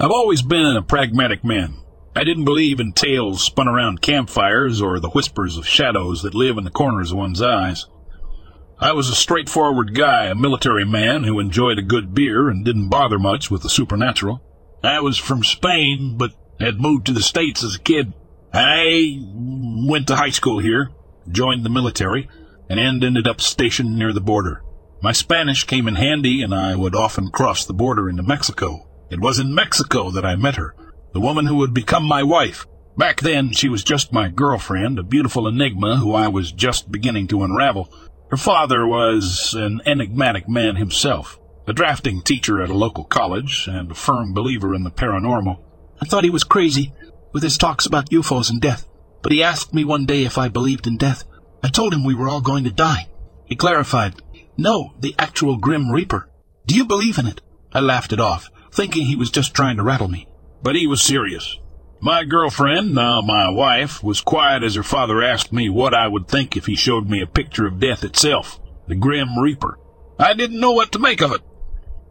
I've always been a pragmatic man. I didn't believe in tales spun around campfires or the whispers of shadows that live in the corners of one's eyes. I was a straightforward guy, a military man who enjoyed a good beer and didn't bother much with the supernatural. I was from Spain, but had moved to the States as a kid. I went to high school here, joined the military, and ended up stationed near the border. My Spanish came in handy, and I would often cross the border into Mexico. It was in Mexico that I met her, the woman who would become my wife. Back then, she was just my girlfriend, a beautiful enigma who I was just beginning to unravel. Her father was an enigmatic man himself, a drafting teacher at a local college, and a firm believer in the paranormal. I thought he was crazy, with his talks about UFOs and death, but he asked me one day if I believed in death. I told him we were all going to die. He clarified, No, the actual Grim Reaper. Do you believe in it? I laughed it off thinking he was just trying to rattle me. But he was serious. My girlfriend, now my wife, was quiet as her father asked me what I would think if he showed me a picture of death itself, the Grim Reaper. I didn't know what to make of it.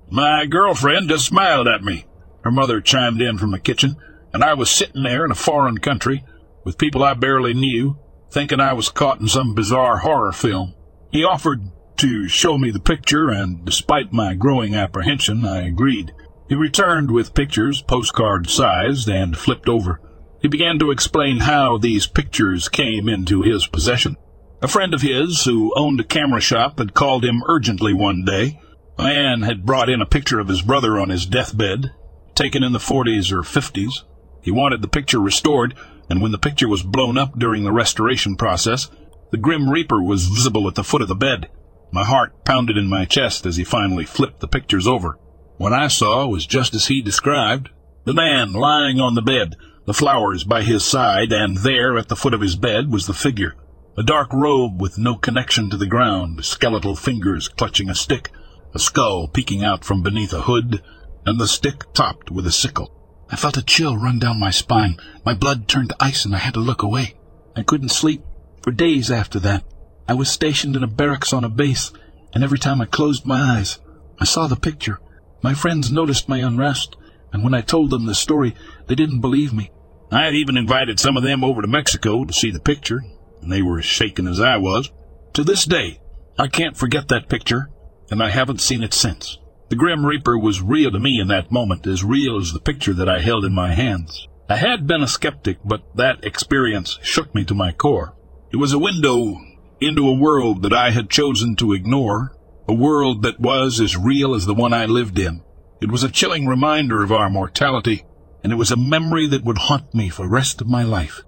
My girlfriend just smiled at me. Her mother chimed in from the kitchen, and I was sitting there in a foreign country with people I barely knew, thinking I was caught in some bizarre horror film. He offered to show me the picture, and despite my growing apprehension, I agreed. He returned with pictures, postcard sized, and flipped over. He began to explain how these pictures came into his possession. A friend of his, who owned a camera shop, had called him urgently one day. A man had brought in a picture of his brother on his deathbed, taken in the 40s or 50s. He wanted the picture restored, and when the picture was blown up during the restoration process, the Grim Reaper was visible at the foot of the bed. My heart pounded in my chest as he finally flipped the pictures over. What I saw was just as he described. The man lying on the bed, the flowers by his side, and there at the foot of his bed was the figure. A dark robe with no connection to the ground, skeletal fingers clutching a stick, a skull peeking out from beneath a hood, and the stick topped with a sickle. I felt a chill run down my spine. My blood turned to ice and I had to look away. I couldn't sleep for days after that. I was stationed in a barracks on a base, and every time I closed my eyes, I saw the picture. My friends noticed my unrest, and when I told them the story, they didn't believe me. I had even invited some of them over to Mexico to see the picture, and they were as shaken as I was. To this day, I can't forget that picture, and I haven't seen it since. The Grim Reaper was real to me in that moment, as real as the picture that I held in my hands. I had been a skeptic, but that experience shook me to my core. It was a window into a world that I had chosen to ignore, a world that was as real as the one I lived in. It was a chilling reminder of our mortality, and it was a memory that would haunt me for the rest of my life.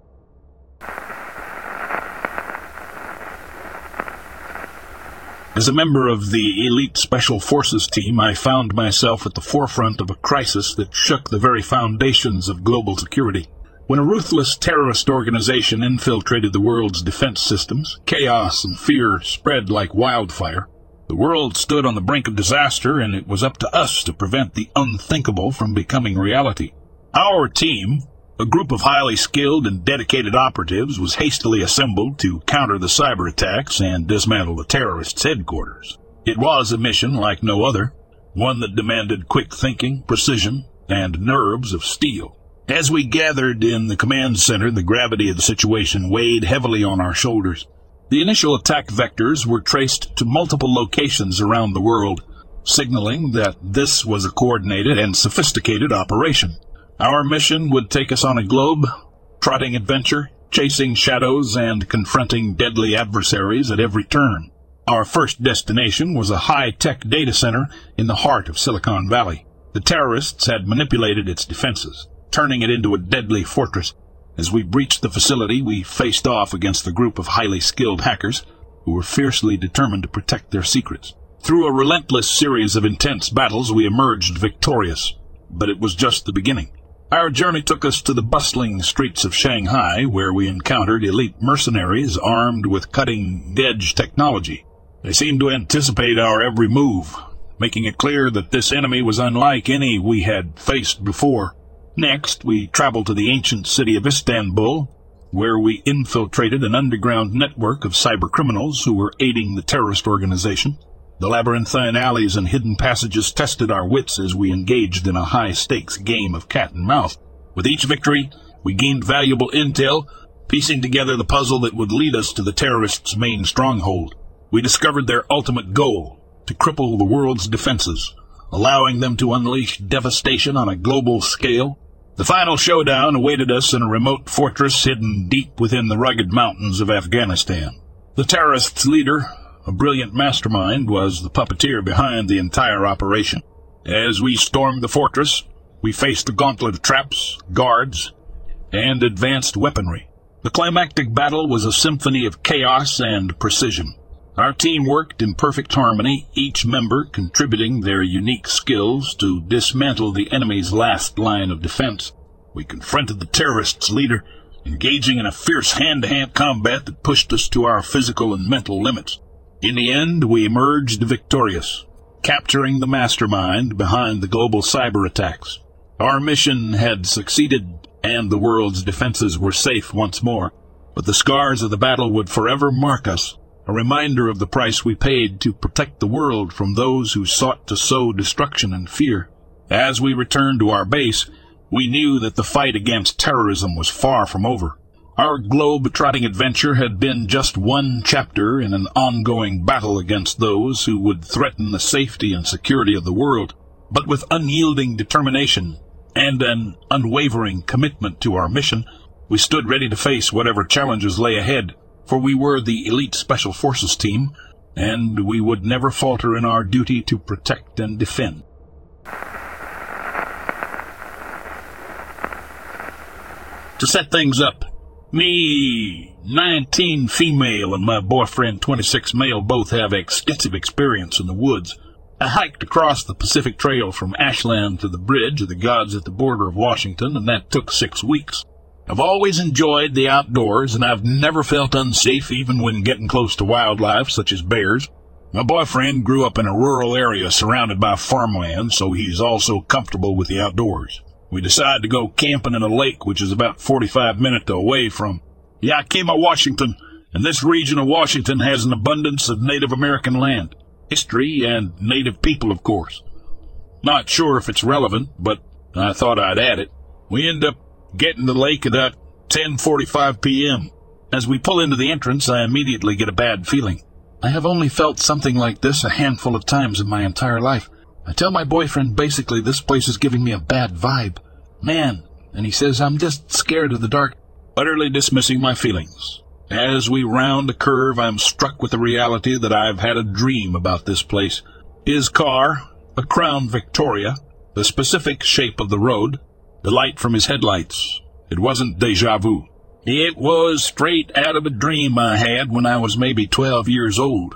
As a member of the elite special forces team, I found myself at the forefront of a crisis that shook the very foundations of global security. When a ruthless terrorist organization infiltrated the world's defense systems, chaos and fear spread like wildfire. The world stood on the brink of disaster, and it was up to us to prevent the unthinkable from becoming reality. Our team, a group of highly skilled and dedicated operatives, was hastily assembled to counter the cyber attacks and dismantle the terrorists' headquarters. It was a mission like no other, one that demanded quick thinking, precision, and nerves of steel. As we gathered in the command center, the gravity of the situation weighed heavily on our shoulders. The initial attack vectors were traced to multiple locations around the world, signaling that this was a coordinated and sophisticated operation. Our mission would take us on a globe, trotting adventure, chasing shadows and confronting deadly adversaries at every turn. Our first destination was a high-tech data center in the heart of Silicon Valley. The terrorists had manipulated its defenses, turning it into a deadly fortress. As we breached the facility, we faced off against a group of highly skilled hackers who were fiercely determined to protect their secrets. Through a relentless series of intense battles, we emerged victorious. But it was just the beginning. Our journey took us to the bustling streets of Shanghai, where we encountered elite mercenaries armed with cutting-edge technology. They seemed to anticipate our every move, making it clear that this enemy was unlike any we had faced before. Next, we traveled to the ancient city of Istanbul, where we infiltrated an underground network of cybercriminals who were aiding the terrorist organization. The labyrinthine alleys and hidden passages tested our wits as we engaged in a high-stakes game of cat and mouse. With each victory, we gained valuable intel, piecing together the puzzle that would lead us to the terrorists' main stronghold. We discovered their ultimate goal, to cripple the world's defenses, allowing them to unleash devastation on a global scale. The final showdown awaited us in a remote fortress hidden deep within the rugged mountains of Afghanistan. The terrorists' leader, a brilliant mastermind, was the puppeteer behind the entire operation. As we stormed the fortress, we faced a gauntlet of traps, guards, and advanced weaponry. The climactic battle was a symphony of chaos and precision. Our team worked in perfect harmony, each member contributing their unique skills to dismantle the enemy's last line of defense. We confronted the terrorists' leader, engaging in a fierce hand-to-hand combat that pushed us to our physical and mental limits. In the end, we emerged victorious, capturing the mastermind behind the global cyber attacks. Our mission had succeeded, and the world's defenses were safe once more. But the scars of the battle would forever mark us, a reminder of the price we paid to protect the world from those who sought to sow destruction and fear. As we returned to our base, we knew that the fight against terrorism was far from over. Our globe-trotting adventure had been just one chapter in an ongoing battle against those who would threaten the safety and security of the world. But with unyielding determination and an unwavering commitment to our mission, we stood ready to face whatever challenges lay ahead, for we were the elite Special Forces team, and we would never falter in our duty to protect and defend. To set things up, me, 19 female, and my boyfriend, 26 male, both have extensive experience in the woods. I hiked across the Pacific Trail from Ashland to the Bridge of the Gods at the border of Washington, and that took six weeks. I've always enjoyed the outdoors, and I've never felt unsafe even when getting close to wildlife, such as bears. My boyfriend grew up in a rural area surrounded by farmland, so he's also comfortable with the outdoors we decided to go camping in a lake which is about 45 minutes away from Yakima, Washington, and this region of Washington has an abundance of Native American land, history, and native people, of course. Not sure if it's relevant, but I thought I'd add it. We end up getting in the lake at about 10:45 p.m. As we pull into the entrance, I immediately get a bad feeling. I have only felt something like this a handful of times in my entire life. I tell my boyfriend basically this place is giving me a bad vibe. Man, and he says I'm just scared of the dark, utterly dismissing my feelings. As we round a curve, I'm struck with the reality that I've had a dream about this place. His car, a Crown Victoria, the specific shape of the road, the light from his headlights. It wasn't deja vu. It was straight out of a dream I had when I was maybe 12 years old.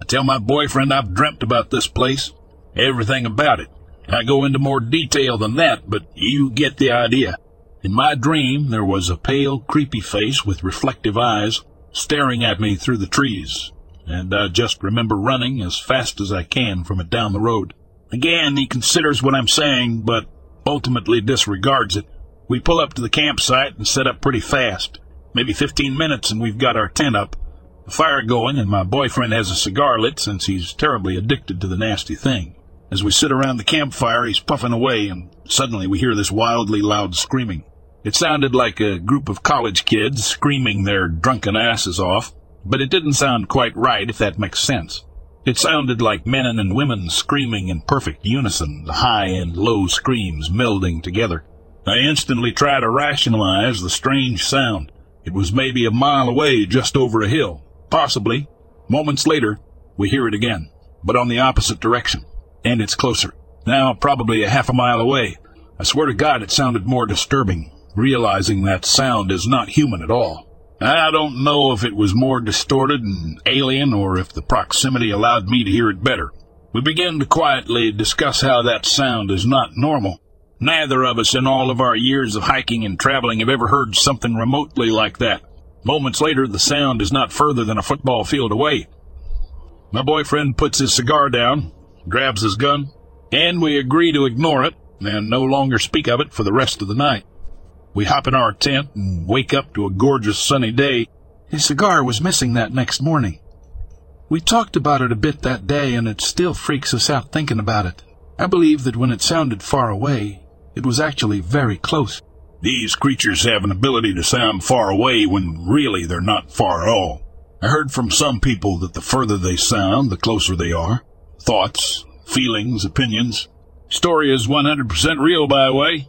I tell my boyfriend I've dreamt about this place, everything about it. I go into more detail than that, but you get the idea. In my dream, there was a pale, creepy face with reflective eyes staring at me through the trees, and I just remember running as fast as I can from it down the road. Again, he considers what I'm saying, but ultimately disregards it. We pull up to the campsite and set up pretty fast. Maybe 15 minutes and we've got our tent up, the fire going, and my boyfriend has a cigar lit since he's terribly addicted to the nasty thing. As we sit around the campfire, he's puffing away, and suddenly we hear this wildly loud screaming. It sounded like a group of college kids screaming their drunken asses off, but it didn't sound quite right, if that makes sense. It sounded like men and women screaming in perfect unison, the high and low screams melding together. I instantly tried to rationalize the strange sound. It was maybe a mile away, just over a hill. Possibly. Moments later, we hear it again, but on the opposite direction and it's closer. Now probably a half a mile away. I swear to God it sounded more disturbing, realizing that sound is not human at all. I don't know if it was more distorted and alien or if the proximity allowed me to hear it better. We began to quietly discuss how that sound is not normal. Neither of us in all of our years of hiking and traveling have ever heard something remotely like that. Moments later, the sound is not further than a football field away. My boyfriend puts his cigar down, grabs his gun, and we agree to ignore it and no longer speak of it for the rest of the night. We hop in our tent and wake up to a gorgeous sunny day. His cigar was missing that next morning. We talked about it a bit that day, and it still freaks us out thinking about it. I believe that when it sounded far away, it was actually very close. These creatures have an ability to sound far away when really they're not far at all. I heard from some people that the further they sound, the closer they are thoughts, feelings, opinions. Story is 100% real, by the way.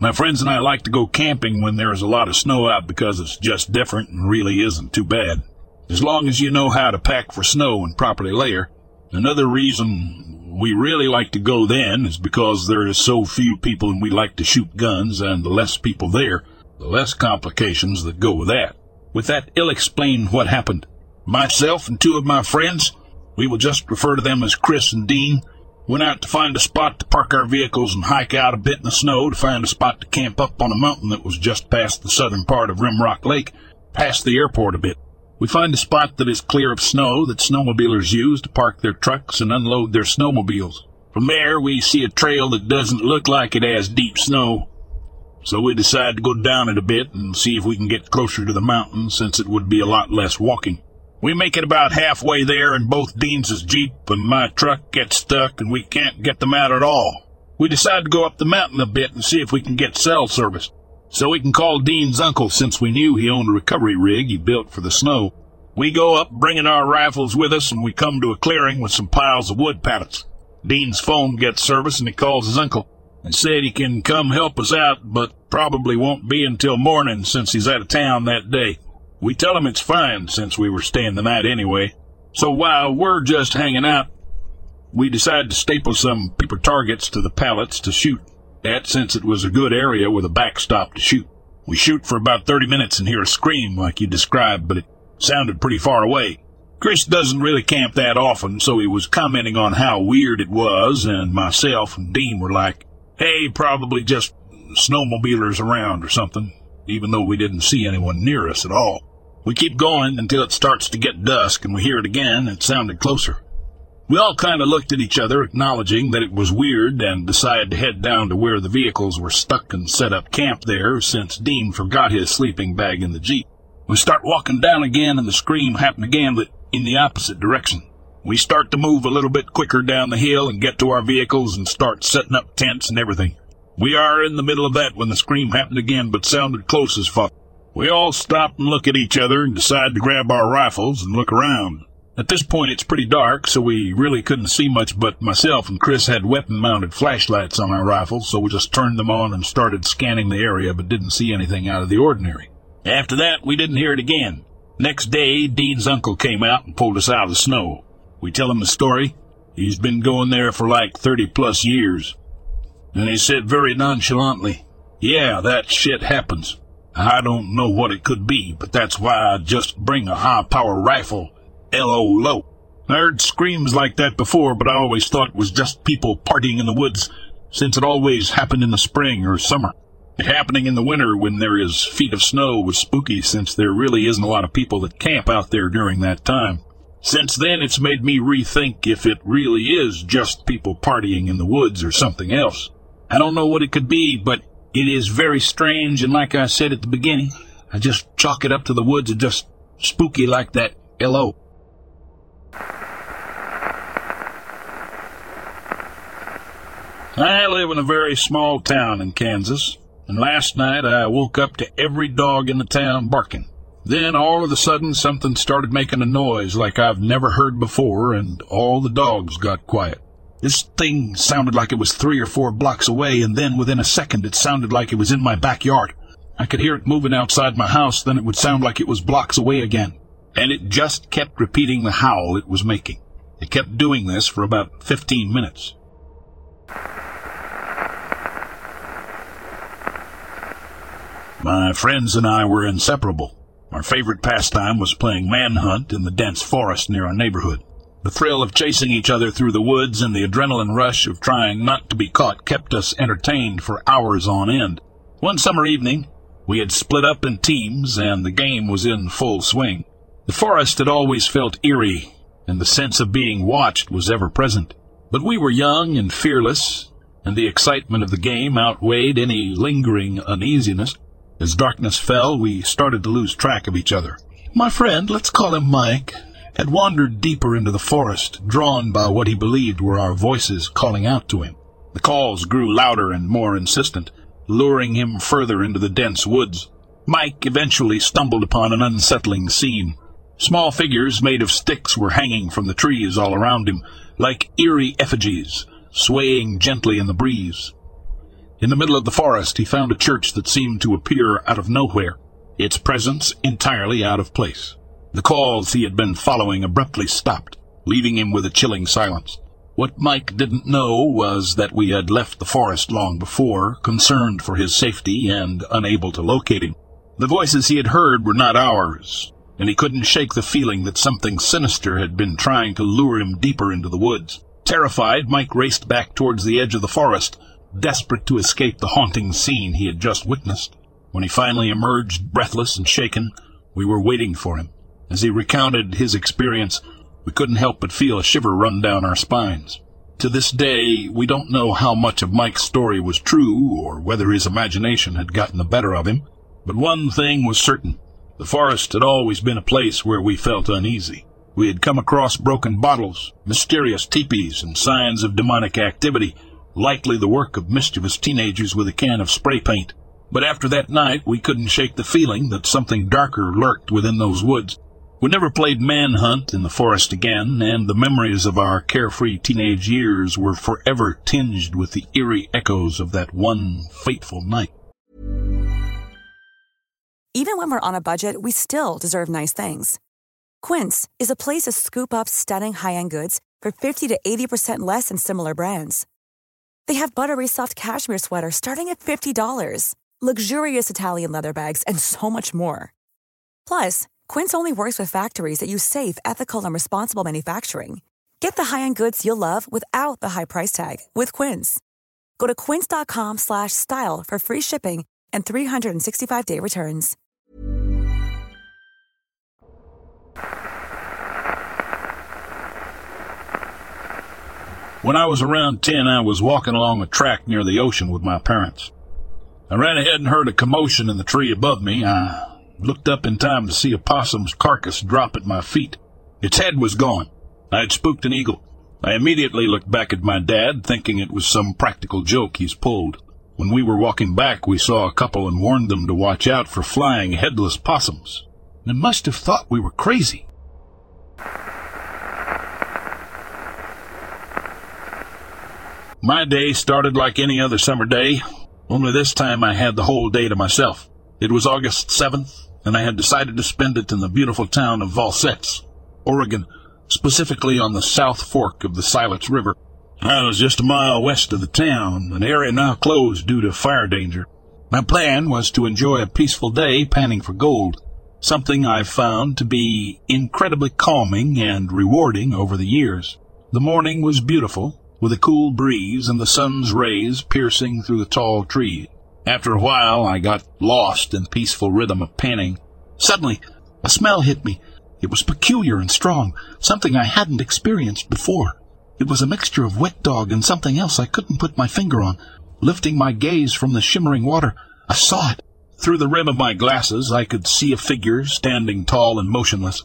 My friends and I like to go camping when there is a lot of snow out because it's just different and really isn't too bad. As long as you know how to pack for snow and properly layer. Another reason we really like to go then is because there is so few people and we like to shoot guns and the less people there, the less complications that go with that. With that, ill explain what happened. Myself and two of my friends, we will just refer to them as Chris and Dean, went out to find a spot to park our vehicles and hike out a bit in the snow to find a spot to camp up on a mountain that was just past the southern part of Rimrock Lake, past the airport a bit. We find a spot that is clear of snow that snowmobilers use to park their trucks and unload their snowmobiles. From there, we see a trail that doesn't look like it has deep snow, so we decide to go down it a bit and see if we can get closer to the mountain since it would be a lot less walking. We make it about halfway there and both Dean's Jeep and my truck get stuck and we can't get them out at all. We decide to go up the mountain a bit and see if we can get cell service. So we can call Dean's uncle since we knew he owned a recovery rig he built for the snow. We go up bringing our rifles with us and we come to a clearing with some piles of wood pallets. Dean's phone gets service and he calls his uncle and said he can come help us out, but probably won't be until morning since he's out of town that day. We tell him it's fine since we were staying the night anyway. So while we're just hanging out, we decide to staple some paper targets to the pallets to shoot at since it was a good area with a backstop to shoot. We shoot for about 30 minutes and hear a scream like you described, but it sounded pretty far away. Chris doesn't really camp that often, so he was commenting on how weird it was, and myself and Dean were like, hey, probably just snowmobilers around or something, even though we didn't see anyone near us at all. We keep going until it starts to get dusk and we hear it again. And it sounded closer. We all kind of looked at each other, acknowledging that it was weird, and decided to head down to where the vehicles were stuck and set up camp there since Dean forgot his sleeping bag in the Jeep. We start walking down again and the scream happened again, but in the opposite direction. We start to move a little bit quicker down the hill and get to our vehicles and start setting up tents and everything. We are in the middle of that when the scream happened again, but sounded close as fuck. We all stop and look at each other and decide to grab our rifles and look around. At this point, it's pretty dark, so we really couldn't see much, but myself and Chris had weapon-mounted flashlights on our rifles, so we just turned them on and started scanning the area, but didn't see anything out of the ordinary. After that, we didn't hear it again. Next day, Dean's uncle came out and pulled us out of the snow. We tell him the story. He's been going there for like 30 plus years. And he said very nonchalantly, Yeah, that shit happens. I don't know what it could be, but that's why I just bring a high power rifle L.O. I heard screams like that before, but I always thought it was just people partying in the woods, since it always happened in the spring or summer. It happening in the winter when there is feet of snow was spooky since there really isn't a lot of people that camp out there during that time. Since then, it's made me rethink if it really is just people partying in the woods or something else. I don't know what it could be, but it is very strange, and like I said at the beginning, I just chalk it up to the woods and just spooky like that L.O. I live in a very small town in Kansas, and last night I woke up to every dog in the town barking. Then all of a sudden something started making a noise like I've never heard before, and all the dogs got quiet. This thing sounded like it was three or four blocks away, and then within a second it sounded like it was in my backyard. I could hear it moving outside my house, then it would sound like it was blocks away again. And it just kept repeating the howl it was making. It kept doing this for about 15 minutes. My friends and I were inseparable. Our favorite pastime was playing manhunt in the dense forest near our neighborhood. The thrill of chasing each other through the woods and the adrenaline rush of trying not to be caught kept us entertained for hours on end. One summer evening, we had split up in teams and the game was in full swing. The forest had always felt eerie, and the sense of being watched was ever present. But we were young and fearless, and the excitement of the game outweighed any lingering uneasiness. As darkness fell, we started to lose track of each other. My friend, let's call him Mike, had wandered deeper into the forest, drawn by what he believed were our voices calling out to him. The calls grew louder and more insistent, luring him further into the dense woods. Mike eventually stumbled upon an unsettling scene. Small figures made of sticks were hanging from the trees all around him, like eerie effigies, swaying gently in the breeze. In the middle of the forest, he found a church that seemed to appear out of nowhere, its presence entirely out of place. The calls he had been following abruptly stopped, leaving him with a chilling silence. What Mike didn't know was that we had left the forest long before, concerned for his safety and unable to locate him. The voices he had heard were not ours, and he couldn't shake the feeling that something sinister had been trying to lure him deeper into the woods. Terrified, Mike raced back towards the edge of the forest, desperate to escape the haunting scene he had just witnessed. When he finally emerged, breathless and shaken, we were waiting for him. As he recounted his experience, we couldn't help but feel a shiver run down our spines. To this day, we don't know how much of Mike's story was true or whether his imagination had gotten the better of him, but one thing was certain. The forest had always been a place where we felt uneasy. We had come across broken bottles, mysterious teepees, and signs of demonic activity, likely the work of mischievous teenagers with a can of spray paint. But after that night, we couldn't shake the feeling that something darker lurked within those woods. We never played manhunt in the forest again, and the memories of our carefree teenage years were forever tinged with the eerie echoes of that one fateful night. Even when we're on a budget, we still deserve nice things. Quince is a place to scoop up stunning high-end goods for 50 to 80% less than similar brands. They have buttery soft cashmere sweaters starting at $50, luxurious Italian leather bags, and so much more. Plus, Quince only works with factories that use safe, ethical, and responsible manufacturing. Get the high-end goods you'll love without the high price tag with Quince. Go to quince.com/style for free shipping and 365-day returns. When I was around 10, I was walking along a track near the ocean with my parents. I ran ahead and heard a commotion in the tree above me. I looked up in time to see a possum's carcass drop at my feet. Its head was gone. I had spooked an eagle. I immediately looked back at my dad, thinking it was some practical joke he's pulled. When we were walking back, we saw a couple and warned them to watch out for flying headless possums. They must have thought we were crazy. My day started like any other summer day, only this time I had the whole day to myself. It was August 7th, and I had decided to spend it in the beautiful town of Valsetz, Oregon, specifically on the south fork of the Siletz River. I was just a mile west of the town, an area now closed due to fire danger. My plan was to enjoy a peaceful day panning for gold, something I've found to be incredibly calming and rewarding over the years. The morning was beautiful, with a cool breeze and the sun's rays piercing through the tall trees. After a while, I got lost in the peaceful rhythm of panning. Suddenly, a smell hit me. It was peculiar and strong, something I hadn't experienced before. It was a mixture of wet dog and something else I couldn't put my finger on. Lifting my gaze from the shimmering water, I saw it. Through the rim of my glasses, I could see a figure standing tall and motionless.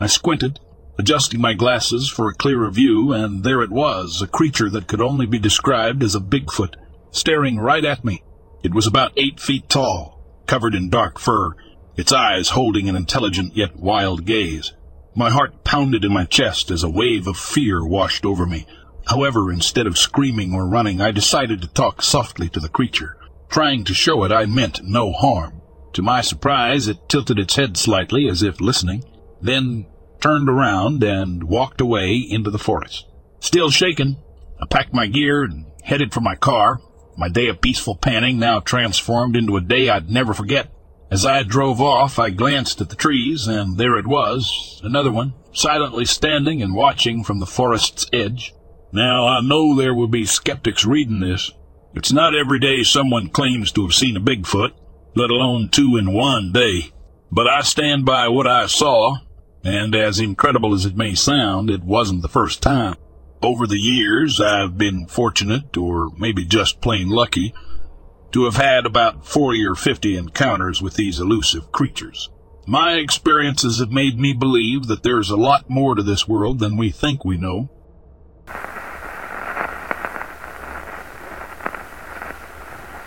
I squinted, adjusting my glasses for a clearer view, and there it was, a creature that could only be described as a Bigfoot, staring right at me. It was about eight feet tall, covered in dark fur, its eyes holding an intelligent yet wild gaze. My heart pounded in my chest as a wave of fear washed over me. However, instead of screaming or running, I decided to talk softly to the creature, trying to show it I meant no harm. To my surprise, it tilted its head slightly as if listening, then turned around and walked away into the forest. Still shaken, I packed my gear and headed for my car, my day of peaceful panning now transformed into a day I'd never forget. As I drove off, I glanced at the trees, and there it was, another one, silently standing and watching from the forest's edge. Now, I know there will be skeptics reading this. It's not every day someone claims to have seen a Bigfoot, let alone two in one day. But I stand by what I saw, and as incredible as it may sound, it wasn't the first time. Over the years, I've been fortunate, or maybe just plain lucky, to have had about 40 or 50 encounters with these elusive creatures. My experiences have made me believe that there's a lot more to this world than we think we know.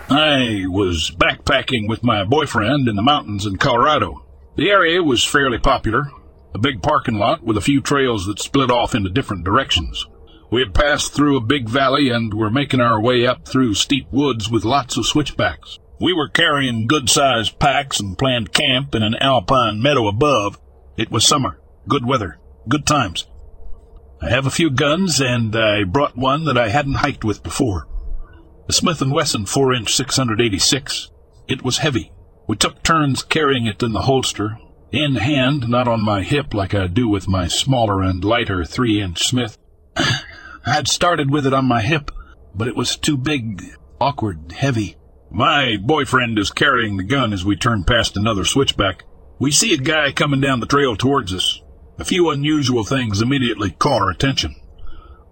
I was backpacking with my boyfriend in the mountains in Colorado. The area was fairly popular, a big parking lot with a few trails that split off into different directions. We had passed through a big valley and were making our way up through steep woods with lots of switchbacks. We were carrying good-sized packs and planned camp in an alpine meadow above. It was summer, good weather, good times. I have a few guns, and I brought one that I hadn't hiked with before. A Smith & Wesson 4-inch 686. It was heavy. We took turns carrying it in the holster, in hand, not on my hip like I do with my smaller and lighter three inch Smith. I'd started with it on my hip, but it was too big, awkward, heavy. My boyfriend is carrying the gun as we turn past another switchback. We see a guy coming down the trail towards us. A few unusual things immediately caught our attention.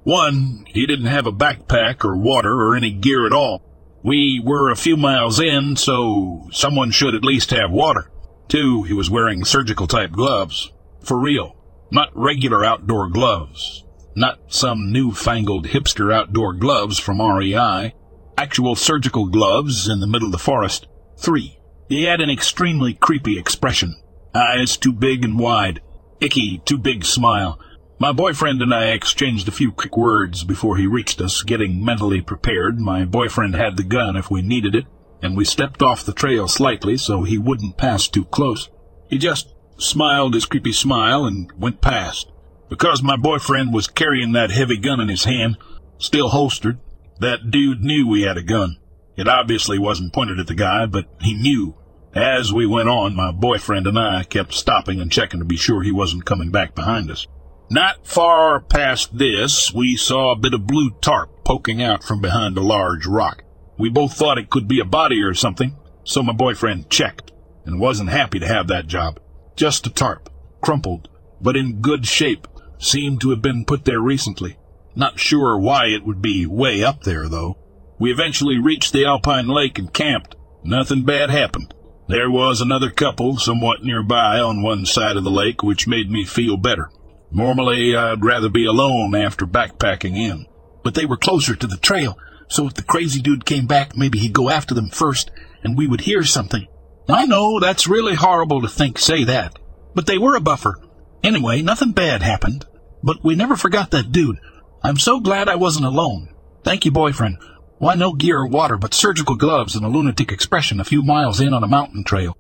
One, he didn't have a backpack or water or any gear at all. We were a few miles in, so someone should at least have water. Two, he was wearing surgical type gloves. For real. Not regular outdoor gloves. Not some newfangled hipster outdoor gloves from REI. Actual surgical gloves in the middle of the forest. Three, he had an extremely creepy expression. Eyes too big and wide. Icky, too big smile. My boyfriend and I exchanged a few quick words before he reached us, getting mentally prepared. My boyfriend had the gun if we needed it and we stepped off the trail slightly so he wouldn't pass too close. He just smiled his creepy smile and went past. Because my boyfriend was carrying that heavy gun in his hand, still holstered, that dude knew we had a gun. It obviously wasn't pointed at the guy, but he knew. As we went on, my boyfriend and I kept stopping and checking to be sure he wasn't coming back behind us. Not far past this, we saw a bit of blue tarp poking out from behind a large rock. We both thought it could be a body or something, so my boyfriend checked and wasn't happy to have that job. Just a tarp, crumpled, but in good shape, seemed to have been put there recently. Not sure why it would be way up there, though. We eventually reached the Alpine Lake and camped. Nothing bad happened. There was another couple somewhat nearby on one side of the lake, which made me feel better. Normally, I'd rather be alone after backpacking in. But they were closer to the trail, so if the crazy dude came back, maybe he'd go after them first, and we would hear something. I know that's really horrible to think say that, but they were a buffer. Anyway, nothing bad happened, but we never forgot that dude. I'm so glad I wasn't alone. Thank you, boyfriend. Why no gear or water but surgical gloves and a lunatic expression a few miles in on a mountain trail.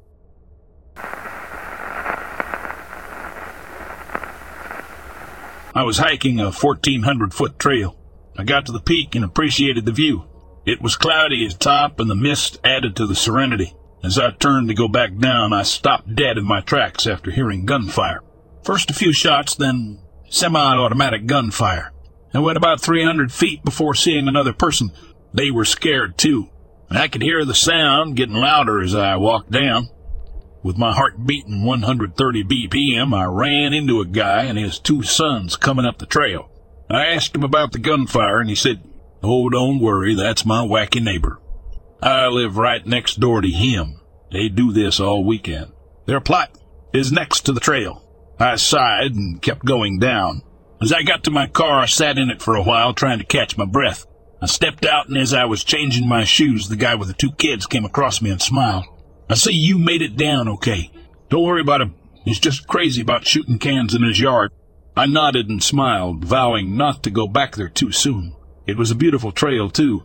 I was hiking a 1400 foot trail. I got to the peak and appreciated the view. It was cloudy at top and the mist added to the serenity. As I turned to go back down, I stopped dead in my tracks after hearing gunfire. First a few shots, then semi-automatic gunfire. I went about 300 feet before seeing another person. They were scared too. I could hear the sound getting louder as I walked down. With my heart beating 130 BPM, I ran into a guy and his two sons coming up the trail. I asked him about the gunfire and he said, Oh, don't worry, that's my wacky neighbor. I live right next door to him. They do this all weekend. Their plot is next to the trail. I sighed and kept going down. As I got to my car, I sat in it for a while, trying to catch my breath. I stepped out, and as I was changing my shoes, the guy with the two kids came across me and smiled. I see you made it down okay. Don't worry about him. He's just crazy about shooting cans in his yard. I nodded and smiled, vowing not to go back there too soon. It was a beautiful trail, too.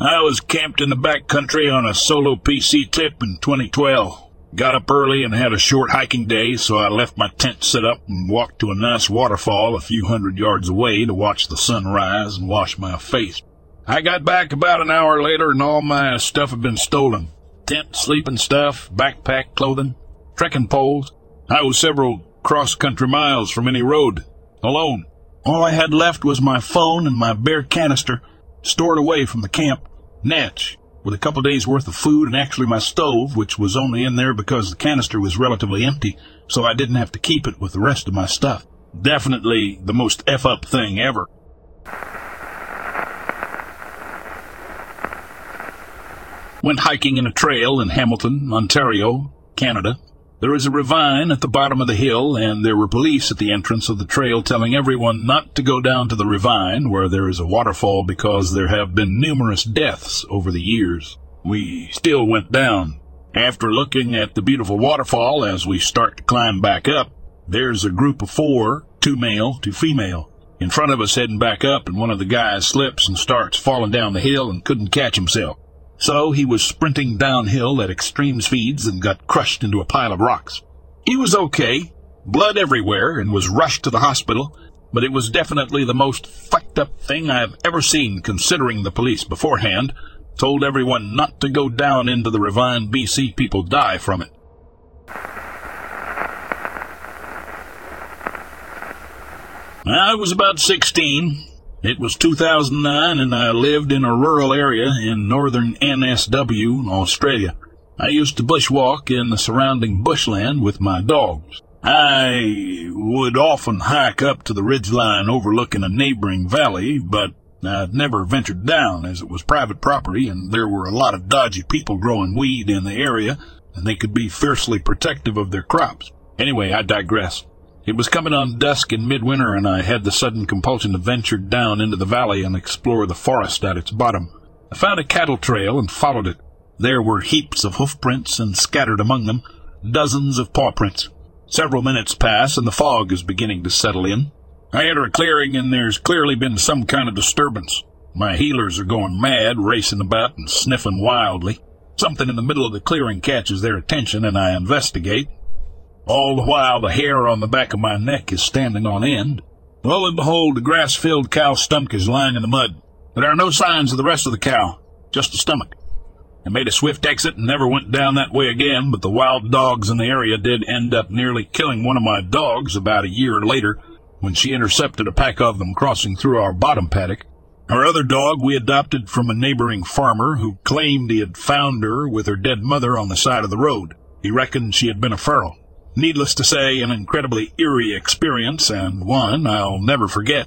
I was camped in the back country on a solo PCT trip in 2012. Got up early and had a short hiking day, so I left my tent set up and walked to a nice waterfall a few hundred yards away to watch the sun rise and wash my face. I got back about an hour later and all my stuff had been stolen. Tent, sleeping stuff, backpack, clothing, trekking poles. I was several cross-country miles from any road, alone. All I had left was my phone and my bear canister, stored away from the camp. Natch, with a couple days worth of food and actually my stove, which was only in there because the canister was relatively empty, so I didn't have to keep it with the rest of my stuff. Definitely the most F up thing ever. Went hiking in a trail in Hamilton, Ontario, Canada. There is a ravine at the bottom of the hill, and there were police at the entrance of the trail telling everyone not to go down to the ravine where there is a waterfall because there have been numerous deaths over the years. We still went down. After looking at the beautiful waterfall as we start to climb back up, there's a group of four, two male, two female, in front of us heading back up, and one of the guys slips and starts falling down the hill and couldn't catch himself. So he was sprinting downhill at extreme speeds and got crushed into a pile of rocks. He was okay, blood everywhere, and was rushed to the hospital, but it was definitely the most fucked up thing I've ever seen considering the police beforehand told everyone not to go down into the ravine BC people die from it. I was about 16, it was 2009 and I lived in a rural area in northern NSW, Australia. I used to bushwalk in the surrounding bushland with my dogs. I would often hike up to the ridgeline overlooking a neighboring valley, but I'd never ventured down as it was private property and there were a lot of dodgy people growing weed in the area and they could be fiercely protective of their crops. Anyway, I digress. It was coming on dusk in midwinter, and I had the sudden compulsion to venture down into the valley and explore the forest at its bottom. I found a cattle trail and followed it. There were heaps of hoof prints, and scattered among them, dozens of paw prints. Several minutes pass, and the fog is beginning to settle in. I enter a clearing, and there's clearly been some kind of disturbance. My heelers are going mad, racing about and sniffing wildly. Something in the middle of the clearing catches their attention, and I investigate. All the while the hair on the back of my neck is standing on end. Lo and behold, the grass-filled cow's stomach is lying in the mud. There are no signs of the rest of the cow, just the stomach. I made a swift exit and never went down that way again, but the wild dogs in the area did end up nearly killing one of my dogs about a year later when she intercepted a pack of them crossing through our bottom paddock. Our other dog we adopted from a neighboring farmer who claimed he had found her with her dead mother on the side of the road. He reckoned she had been a feral. Needless to say, an incredibly eerie experience and one I'll never forget.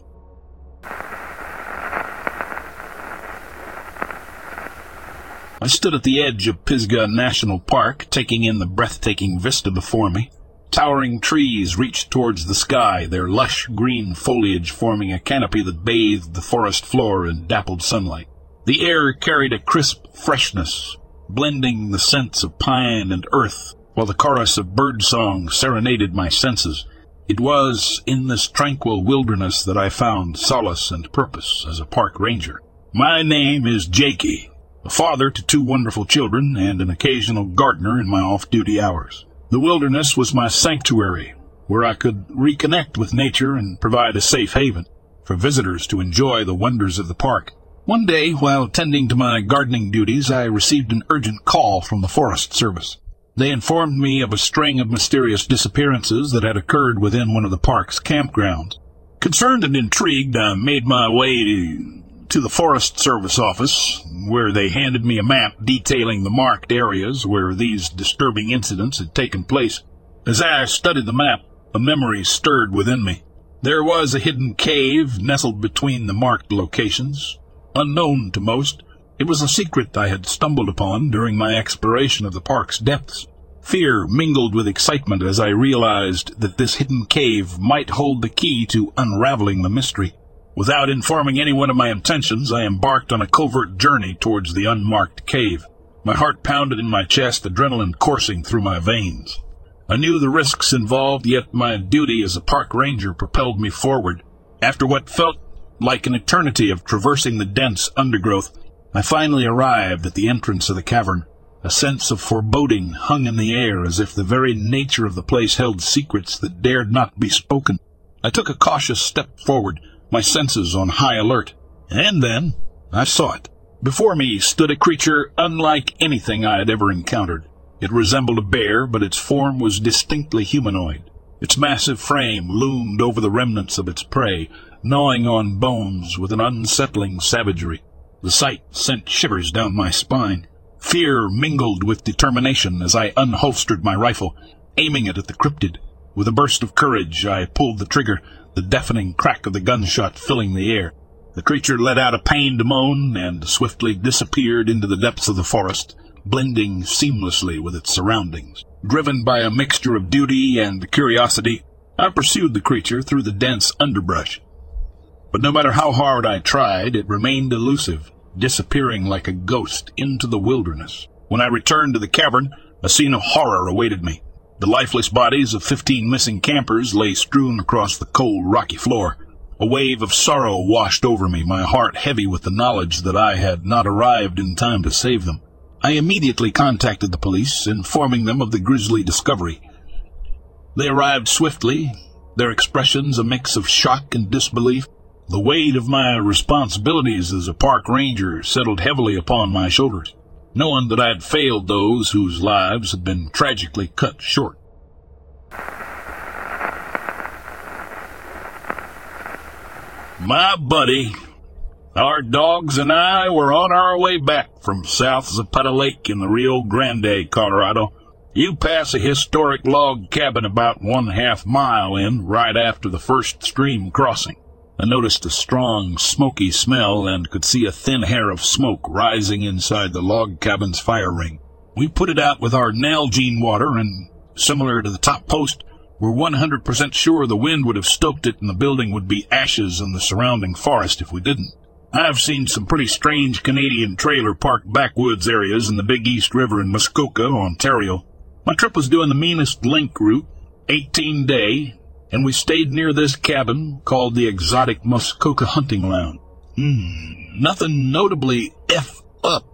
I stood at the edge of Pisgah National Park, taking in the breathtaking vista before me. Towering trees reached towards the sky, their lush green foliage forming a canopy that bathed the forest floor in dappled sunlight. The air carried a crisp freshness, blending the scents of pine and earth, while the chorus of birdsong serenaded my senses. It was in this tranquil wilderness that I found solace and purpose as a park ranger. My name is Jakey, a father to two wonderful children and an occasional gardener in my off-duty hours. The wilderness was my sanctuary, where I could reconnect with nature and provide a safe haven for visitors to enjoy the wonders of the park. One day, while tending to my gardening duties, I received an urgent call from the Forest Service. They informed me of a string of mysterious disappearances that had occurred within one of the park's campgrounds. Concerned and intrigued, I made my way to the Forest Service office, where they handed me a map detailing the marked areas where these disturbing incidents had taken place. As I studied the map, a memory stirred within me. There was a hidden cave nestled between the marked locations, unknown to most. It was a secret I had stumbled upon during my exploration of the park's depths. Fear mingled with excitement as I realized that this hidden cave might hold the key to unraveling the mystery. Without informing anyone of my intentions, I embarked on a covert journey towards the unmarked cave. My heart pounded in my chest, adrenaline coursing through my veins. I knew the risks involved, yet my duty as a park ranger propelled me forward. After what felt like an eternity of traversing the dense undergrowth, I finally arrived at the entrance of the cavern. A sense of foreboding hung in the air as if the very nature of the place held secrets that dared not be spoken. I took a cautious step forward, my senses on high alert. And then I saw it. Before me stood a creature unlike anything I had ever encountered. It resembled a bear, but its form was distinctly humanoid. Its massive frame loomed over the remnants of its prey, gnawing on bones with an unsettling savagery. The sight sent shivers down my spine. Fear mingled with determination as I unholstered my rifle, aiming it at the cryptid. With a burst of courage, I pulled the trigger, the deafening crack of the gunshot filling the air. The creature let out a pained moan and swiftly disappeared into the depths of the forest, blending seamlessly with its surroundings. Driven by a mixture of duty and curiosity, I pursued the creature through the dense underbrush. But no matter how hard I tried, it remained elusive, disappearing like a ghost into the wilderness. When I returned to the cavern, a scene of horror awaited me. The lifeless bodies of fifteen missing campers lay strewn across the cold, rocky floor. A wave of sorrow washed over me, my heart heavy with the knowledge that I had not arrived in time to save them. I immediately contacted the police, informing them of the grisly discovery. They arrived swiftly, their expressions a mix of shock and disbelief. The weight of my responsibilities as a park ranger settled heavily upon my shoulders knowing that I had failed those whose lives had been tragically cut short. My buddy, our dogs and I were on our way back from South Zapata Lake in the Rio Grande, Colorado. You pass a historic log cabin about one half mile in right after the first stream crossing. I noticed a strong, smoky smell and could see a thin hair of smoke rising inside the log cabin's fire ring. We put it out with our Nalgene water, and similar to the top post, we're 100% sure the wind would have stoked it and the building would be ashes in the surrounding forest if we didn't. I've seen some pretty strange Canadian trailer park backwoods areas in the Big East River in Muskoka, Ontario. My trip was doing the meanest link route, 18 day, and we stayed near this cabin called the Exotic Muskoka Hunting Lounge. Hmm, nothing notably F up.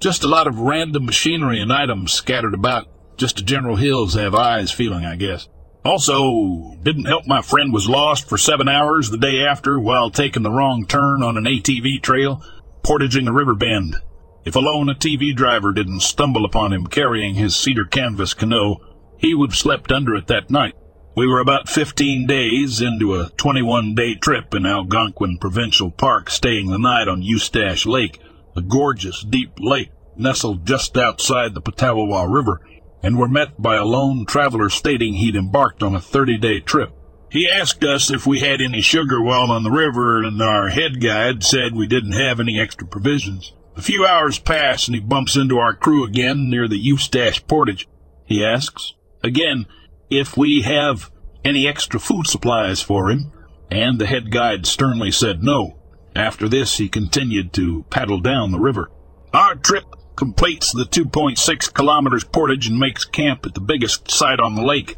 Just a lot of random machinery and items scattered about. Just a general hills have eyes feeling, I guess. Also, didn't help my friend was lost for seven hours the day after while taking the wrong turn on an ATV trail, portaging a river bend. If alone ATV driver didn't stumble upon him carrying his cedar canvas canoe, he would have slept under it that night. We were about 15 days into a 21 day trip in Algonquin Provincial Park, staying the night on Eustache Lake, a gorgeous deep lake nestled just outside the Petawawa River, and were met by a lone traveler stating he'd embarked on a 30 day trip. He asked us if we had any sugar while on the river, and our head guide said we didn't have any extra provisions. A few hours pass and he bumps into our crew again near the Eustache Portage. He asks, again, if we have any extra food supplies for him, and the head guide sternly said no. After this, he continued to paddle down the river. Our trip completes the 2.6 kilometers portage and makes camp at the biggest site on the lake.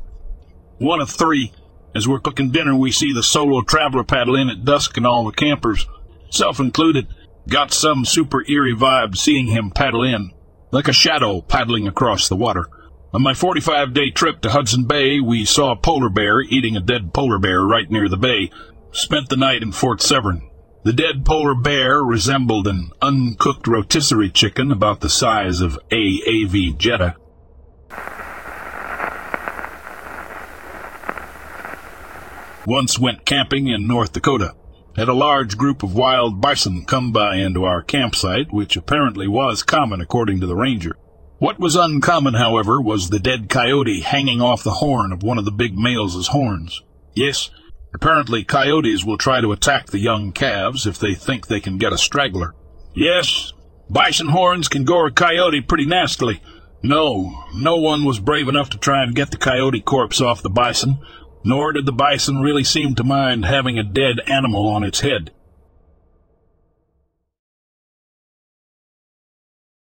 One of three. As we're cooking dinner, we see the solo traveler paddle in at dusk, and all the campers, self included, got some super eerie vibe seeing him paddle in, like a shadow paddling across the water. On my 45 day trip to Hudson Bay, we saw a polar bear eating a dead polar bear right near the bay. Spent the night in Fort Severn. The dead polar bear resembled an uncooked rotisserie chicken about the size of AAV Jetta. Once went camping in North Dakota. Had a large group of wild bison come by into our campsite, which apparently was common according to the ranger. What was uncommon, however, was the dead coyote hanging off the horn of one of the big males' horns. Yes, apparently coyotes will try to attack the young calves if they think they can get a straggler. Yes, bison horns can gore a coyote pretty nastily. No, no one was brave enough to try and get the coyote corpse off the bison, nor did the bison really seem to mind having a dead animal on its head.